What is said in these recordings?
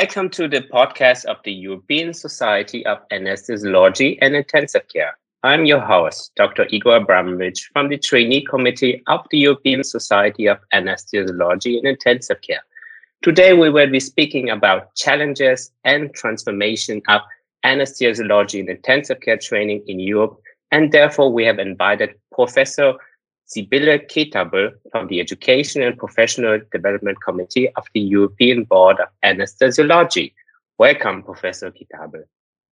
Welcome to the podcast of the European Society of Anesthesiology and Intensive Care. I'm your host, Dr. Igor Abramovich from the Trainee Committee of the European Society of Anesthesiology and Intensive Care. Today, we will be speaking about challenges and transformation of anesthesiology and intensive care training in Europe. And therefore, we have invited Professor Sibylle Kietaibl from the Education and Professional Development Committee of the European Board of Anesthesiology. Welcome, Professor Kietaibl.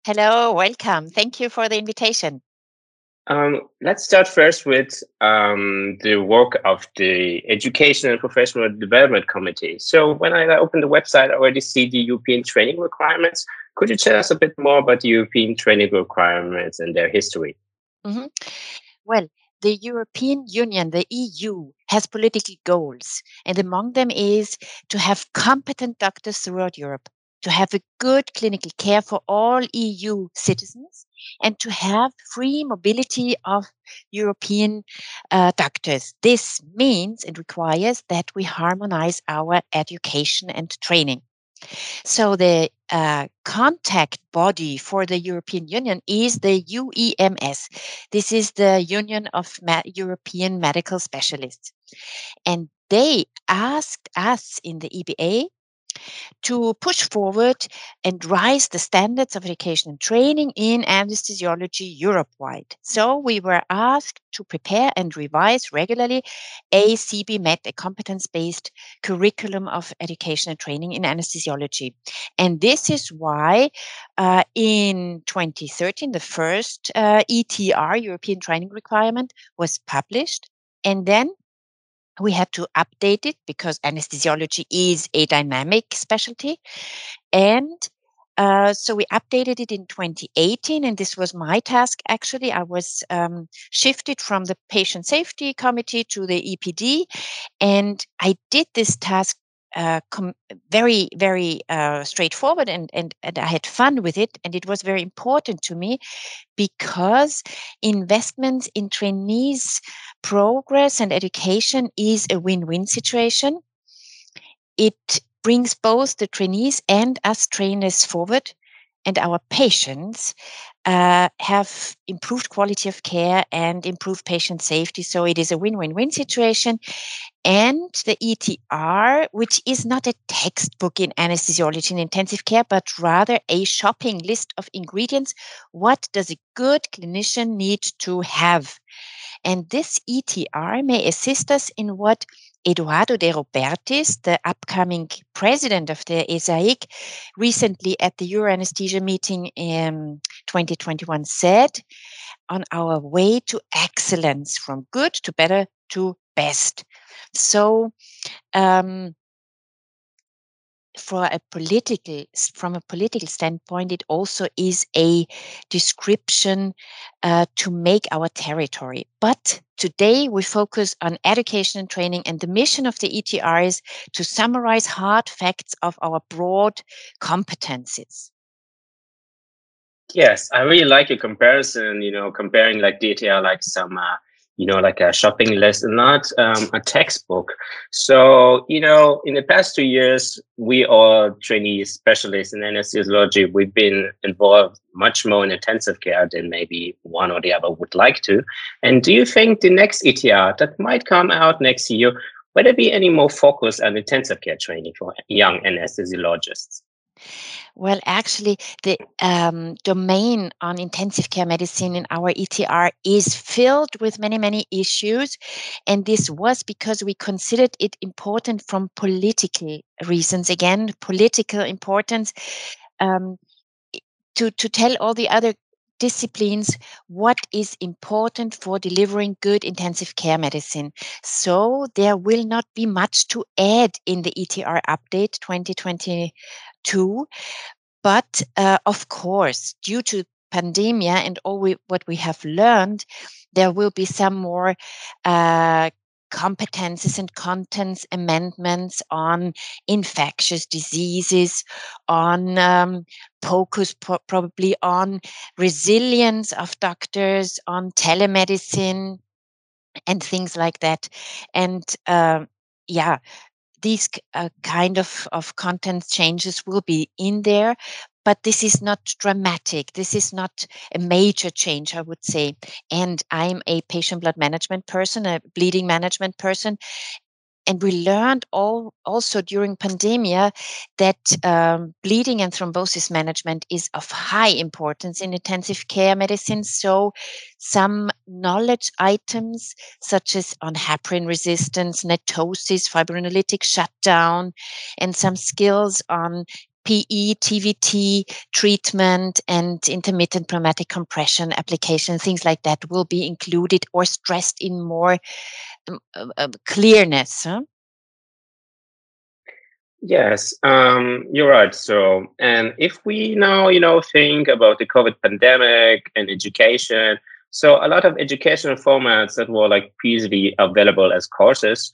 Hello, welcome. Thank you for the invitation. Um, let's start first with um, the work of the Education and Professional Development Committee. So, when I open the website, I already see the European training requirements. Could you tell us a bit more about the European training requirements and their history? Mm-hmm. Well, the European Union, the EU, has political goals, and among them is to have competent doctors throughout Europe, to have a good clinical care for all EU citizens, and to have free mobility of European uh, doctors. This means and requires that we harmonize our education and training. So the uh, contact body for the European Union is the UEMS. This is the Union of Ma- European Medical Specialists. And they asked us in the EBA to push forward and rise the standards of education and training in anesthesiology Europe wide. So we were asked to prepare and revise regularly a CBMET, a competence based curriculum of education and training in anesthesiology. And this is why uh, in 2013, the first uh, ETR, European Training Requirement, was published. And then we had to update it because anesthesiology is a dynamic specialty. And uh, so we updated it in 2018, and this was my task actually. I was um, shifted from the patient safety committee to the EPD, and I did this task uh, com- very very uh, straightforward and, and and I had fun with it and it was very important to me because investments in trainees progress and education is a win-win situation. It brings both the trainees and us trainers forward and our patients uh, have improved quality of care and improved patient safety. So it is a win win win situation. And the ETR, which is not a textbook in anesthesiology and intensive care, but rather a shopping list of ingredients. What does a good clinician need to have? And this ETR may assist us in what Edoardo De Robertis, the upcoming president of the ESAIC, recently at the Euroanesthesia meeting in 2021 said, on our way to excellence, from good to better to best. So, um, for a political from a political standpoint it also is a description uh, to make our territory. But today we focus on education and training and the mission of the etr is to summarize hard facts of our broad competencies. Yes i really like your comparison you know comparing like detail like some uh, you know, like a shopping list and not um, a textbook. So, you know, in the past two years, we all trainee specialists in anesthesiology, we've been involved much more in intensive care than maybe one or the other would like to. And do you think the next ETR that might come out next year, will there be any more focus on intensive care training for young anesthesiologists? Well, actually, the um, domain on intensive care medicine in our ETR is filled with many, many issues. And this was because we considered it important from political reasons. Again, political importance. Um, to, to tell all the other disciplines what is important for delivering good intensive care medicine. So there will not be much to add in the ETR update 2022. But uh, of course, due to pandemia and all we, what we have learned, there will be some more uh, competences and contents amendments on infectious diseases, on um, focus pro- probably on resilience of doctors, on telemedicine, and things like that. And uh, yeah, these uh, kind of, of content changes will be in there but this is not dramatic. This is not a major change, I would say. And I'm a patient blood management person, a bleeding management person. And we learned all also during pandemia that um, bleeding and thrombosis management is of high importance in intensive care medicine. So some knowledge items such as on heparin resistance, NETosis, fibrinolytic shutdown, and some skills on PE, TVT treatment, and intermittent pneumatic compression application, things like that will be included or stressed in more um, uh, uh, clearness. Huh? Yes, um, you're right. So, and if we now, you know, think about the COVID pandemic and education, so a lot of educational formats that were like previously available as courses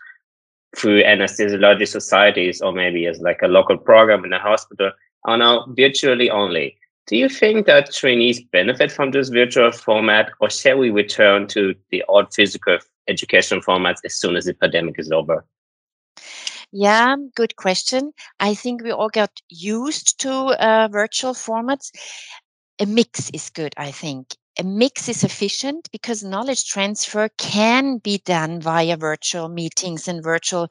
through anesthesiology societies or maybe as like a local program in a hospital are now virtually only. Do you think that trainees benefit from this virtual format or shall we return to the old physical education formats as soon as the pandemic is over? Yeah, good question. I think we all got used to uh, virtual formats. A mix is good, I think a mix is efficient because knowledge transfer can be done via virtual meetings and virtual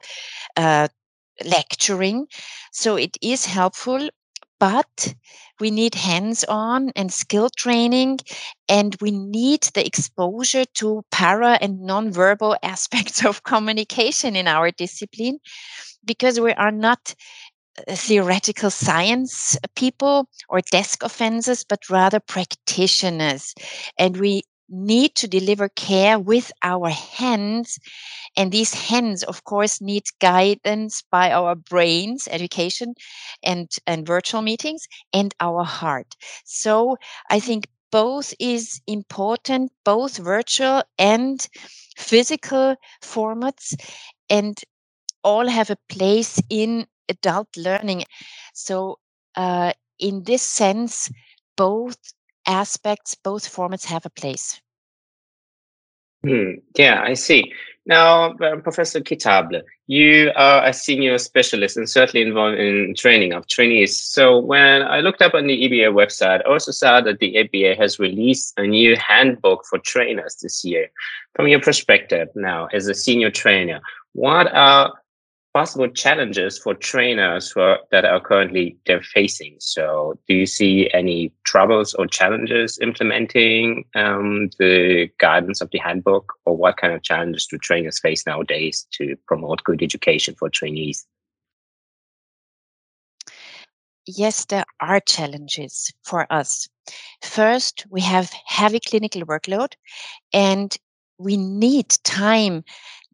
uh, lecturing. So it is helpful, but we need hands on and skill training, and we need the exposure to para and non-verbal aspects of communication in our discipline because we are not Uh, theoretical science people or desk offenses, but rather practitioners. And we need to deliver care with our hands. And these hands, of course, need guidance by our brains, education, and, and virtual meetings, and our heart. So I think both is important, both virtual and physical formats. And all have a place in adult learning. So, uh, in this sense, both aspects, both formats have a place. Hmm. Yeah, I see. Now, um, Professor Kietaibl, you are a senior specialist and certainly involved in training of trainees. So, when I looked up on the EBA website, I also saw that the EBA has released a new handbook for trainers this year. From your perspective now, as a senior trainer, what are possible challenges for trainers that are currently they're facing. So, do you see any troubles or challenges implementing um, the guidance of the handbook, or what kind of challenges do trainers face nowadays to promote good education for trainees? Yes, there are challenges for us. First, we have heavy clinical workload, and we need time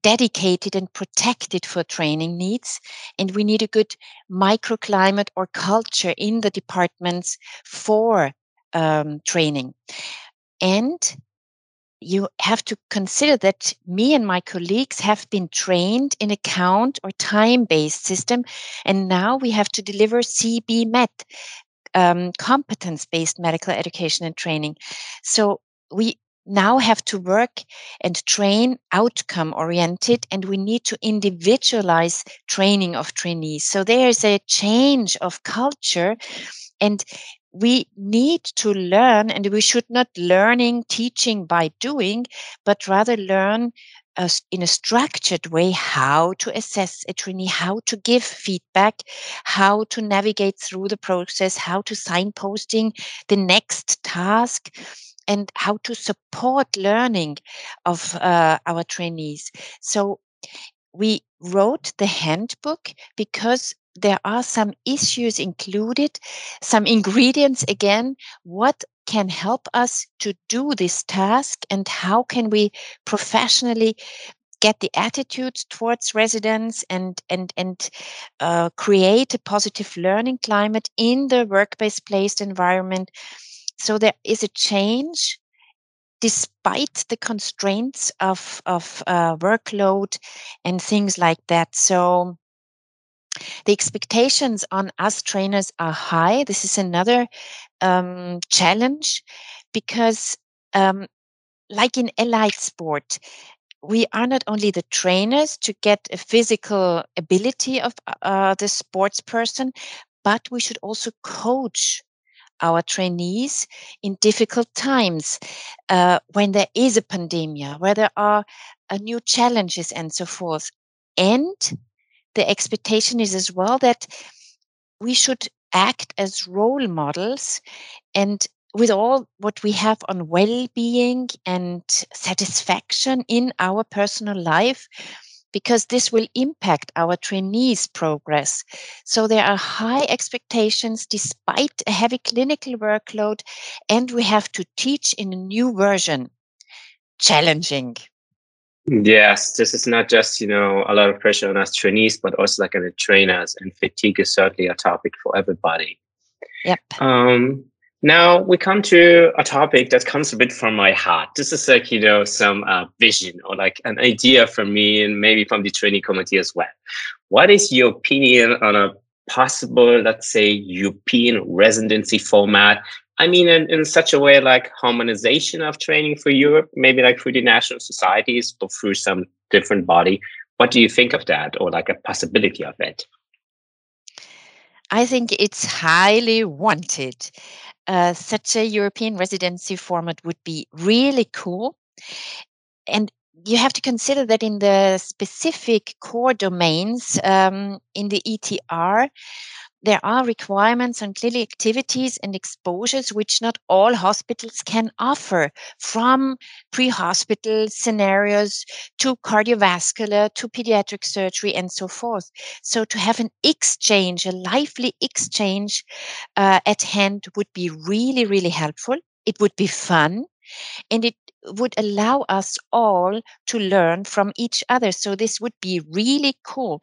dedicated and protected for training needs. And we need a good microclimate or culture in the departments for um, training. And you have to consider that me and my colleagues have been trained in a count or time based system. And now we have to deliver CB MET, um, competence based medical education and training. So we now have to work and train outcome oriented and we need to individualize training of trainees. So there's a change of culture and we need to learn and we should not learning teaching by doing but rather learn uh, in a structured way how to assess a trainee how to give feedback how to navigate through the process how to signposting the next task and how to support learning of uh, our trainees. So we wrote the handbook because there are some issues included, some ingredients again, what can help us to do this task and how can we professionally get the attitudes towards residents and and and uh, create a positive learning climate in the work-based placed environment so there is a change despite the constraints of, of uh, workload and things like that. So the expectations on us trainers are high. This is another um, challenge because, um, like in allied sport, we are not only the trainers to get a physical ability of uh, the sports person, but we should also coach our trainees in difficult times uh, when there is a pandemic, where there are uh, new challenges and so forth. And the expectation is as well that we should act as role models and with all what we have on well-being and satisfaction in our personal life because this will impact our trainees progress so there are high expectations despite a heavy clinical workload and we have to teach in a new version challenging Yes, this is not just you know a lot of pressure on us trainees, but also like on the trainers, and fatigue is certainly a topic for everybody. Yep. Um, now we come to a topic that comes a bit from my heart. This is like you know some uh, vision or like an idea from me, and maybe from the training committee as well. What is your opinion on a possible, let's say, European residency format I mean, in, in such a way like harmonization of training for Europe, maybe like through the national societies or through some different body. What do you think of that or like a possibility of it? I think it's highly wanted. Uh, such a European residency format would be really cool. And you have to consider that in the specific core domains um, in the ETR, there are requirements on clinical activities and exposures which not all hospitals can offer, from pre hospital scenarios to cardiovascular to pediatric surgery and so forth. So, to have an exchange, a lively exchange uh, at hand would be really, really helpful. It would be fun and it would allow us all to learn from each other. So this would be really cool.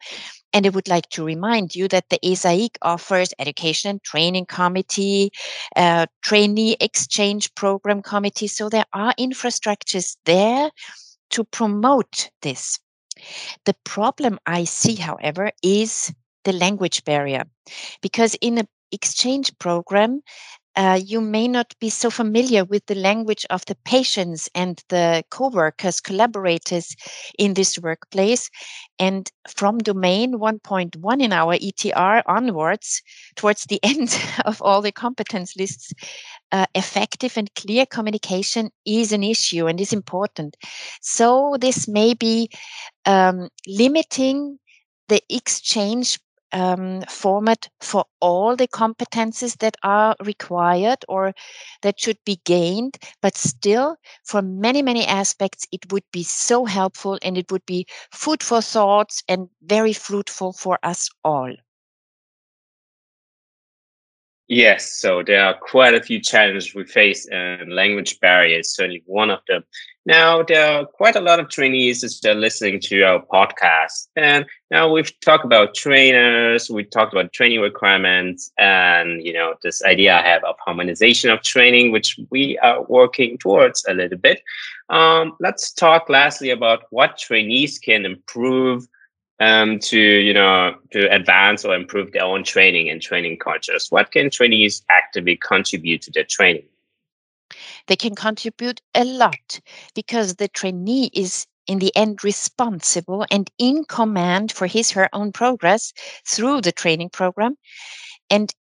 And I would like to remind you that the ESAIC offers education and training committee, uh, trainee exchange program committee. So there are infrastructures there to promote this. The problem I see, however, is the language barrier. Because in an exchange program, uh, you may not be so familiar with the language of the patients and the co-workers, collaborators in this workplace. And from domain 1.1 in our ETR onwards, towards the end of all the competence lists, uh, effective and clear communication is an issue and is important. So this may be um, limiting the exchange um, format for all the competencies that are required or that should be gained. But still, for many, many aspects, it would be so helpful and it would be food for thoughts and very fruitful for us all. Yes, so there are quite a few challenges we face, and language barrier is certainly one of them. Now, there are quite a lot of trainees that are listening to our podcast, and now we've talked about trainers, we talked about training requirements, and you know this idea I have of harmonization of training, which we are working towards a little bit. Um, let's talk lastly about what trainees can improve um, to you know to advance or improve their own training and training cultures? What can trainees actively contribute to their training? They can contribute a lot because the trainee is in the end responsible and in command for his her own progress through the training program and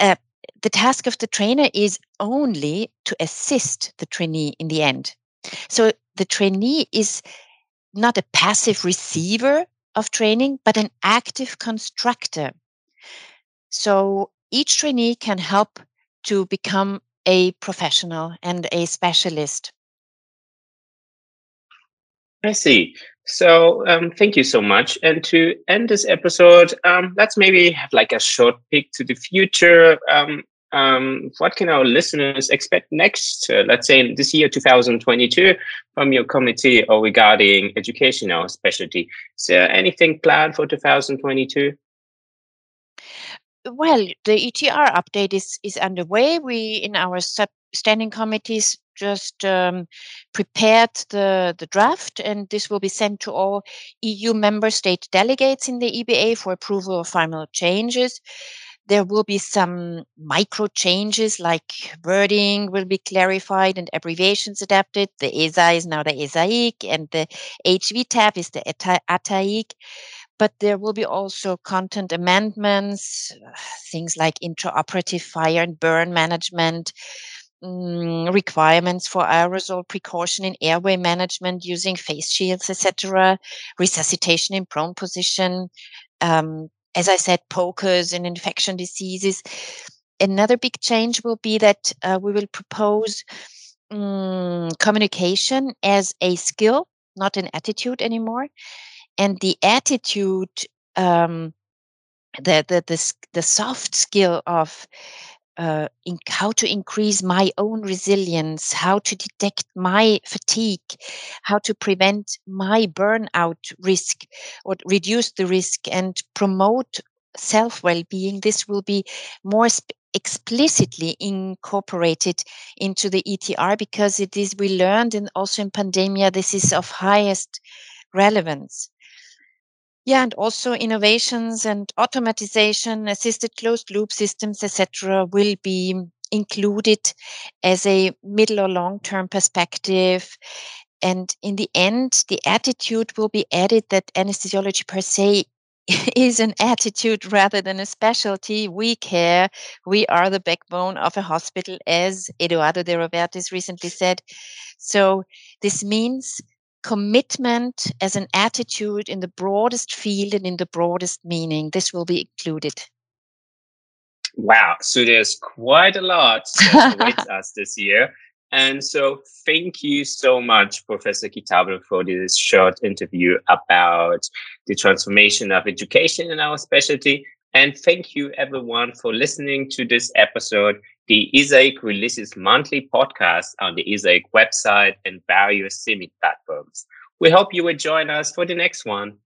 uh, the task of the trainer is only to assist the trainee in the end so the trainee is not a passive receiver of training, but an active constructor. So each trainee can help to become a professional and a specialist. I see. So um, thank you so much. And to end this episode, um, let's maybe have like a short peek to the future. Um, um, what can our listeners expect next, uh, let's say this year, 2022, from your committee or regarding educational specialty? Is there anything planned for 2022? Well, the ETR update is, is underway. We, in our sub standing committees, just um, prepared the, the draft, and this will be sent to all EU member state delegates in the EBA for approval of final changes there will be some micro changes like wording will be clarified and abbreviations adapted. The ESA is now the ESAIC and the HV tab is the ATAIC. But there will be also content amendments, things like intraoperative fire and burn management, um, requirements for aerosol precaution in airway management using face shields, etc., resuscitation in prone position, um, as I said, pokers and infection diseases. Another big change will be that uh, we will propose um, communication as a skill, not an attitude anymore. And the attitude, um, the, the, the, the soft skill of uh, in how to increase my own resilience, how to detect my fatigue, how to prevent my burnout risk or reduce the risk and promote self well being. This will be more explicitly incorporated into the ETR because it is, we learned, and also in pandemia, this is of highest relevance. Yeah, and also innovations and automatization, assisted closed loop systems, etc., will be included as a middle or long term perspective. And in the end, the attitude will be added that anesthesiology per se is an attitude rather than a specialty. We care. We are the backbone of a hospital, as Edoardo De Robertis recently said. So this means commitment as an attitude in the broadest field and in the broadest meaning. This will be included. Wow. So there's quite a lot that awaits us this year. And so thank you so much, Professor Kietaibl, for this short interview about the transformation of education in our specialty. And thank you everyone for listening to this episode. The ESAIC releases monthly podcasts on the ESAIC website and various CEMIC platforms. We hope you will join us for the next one.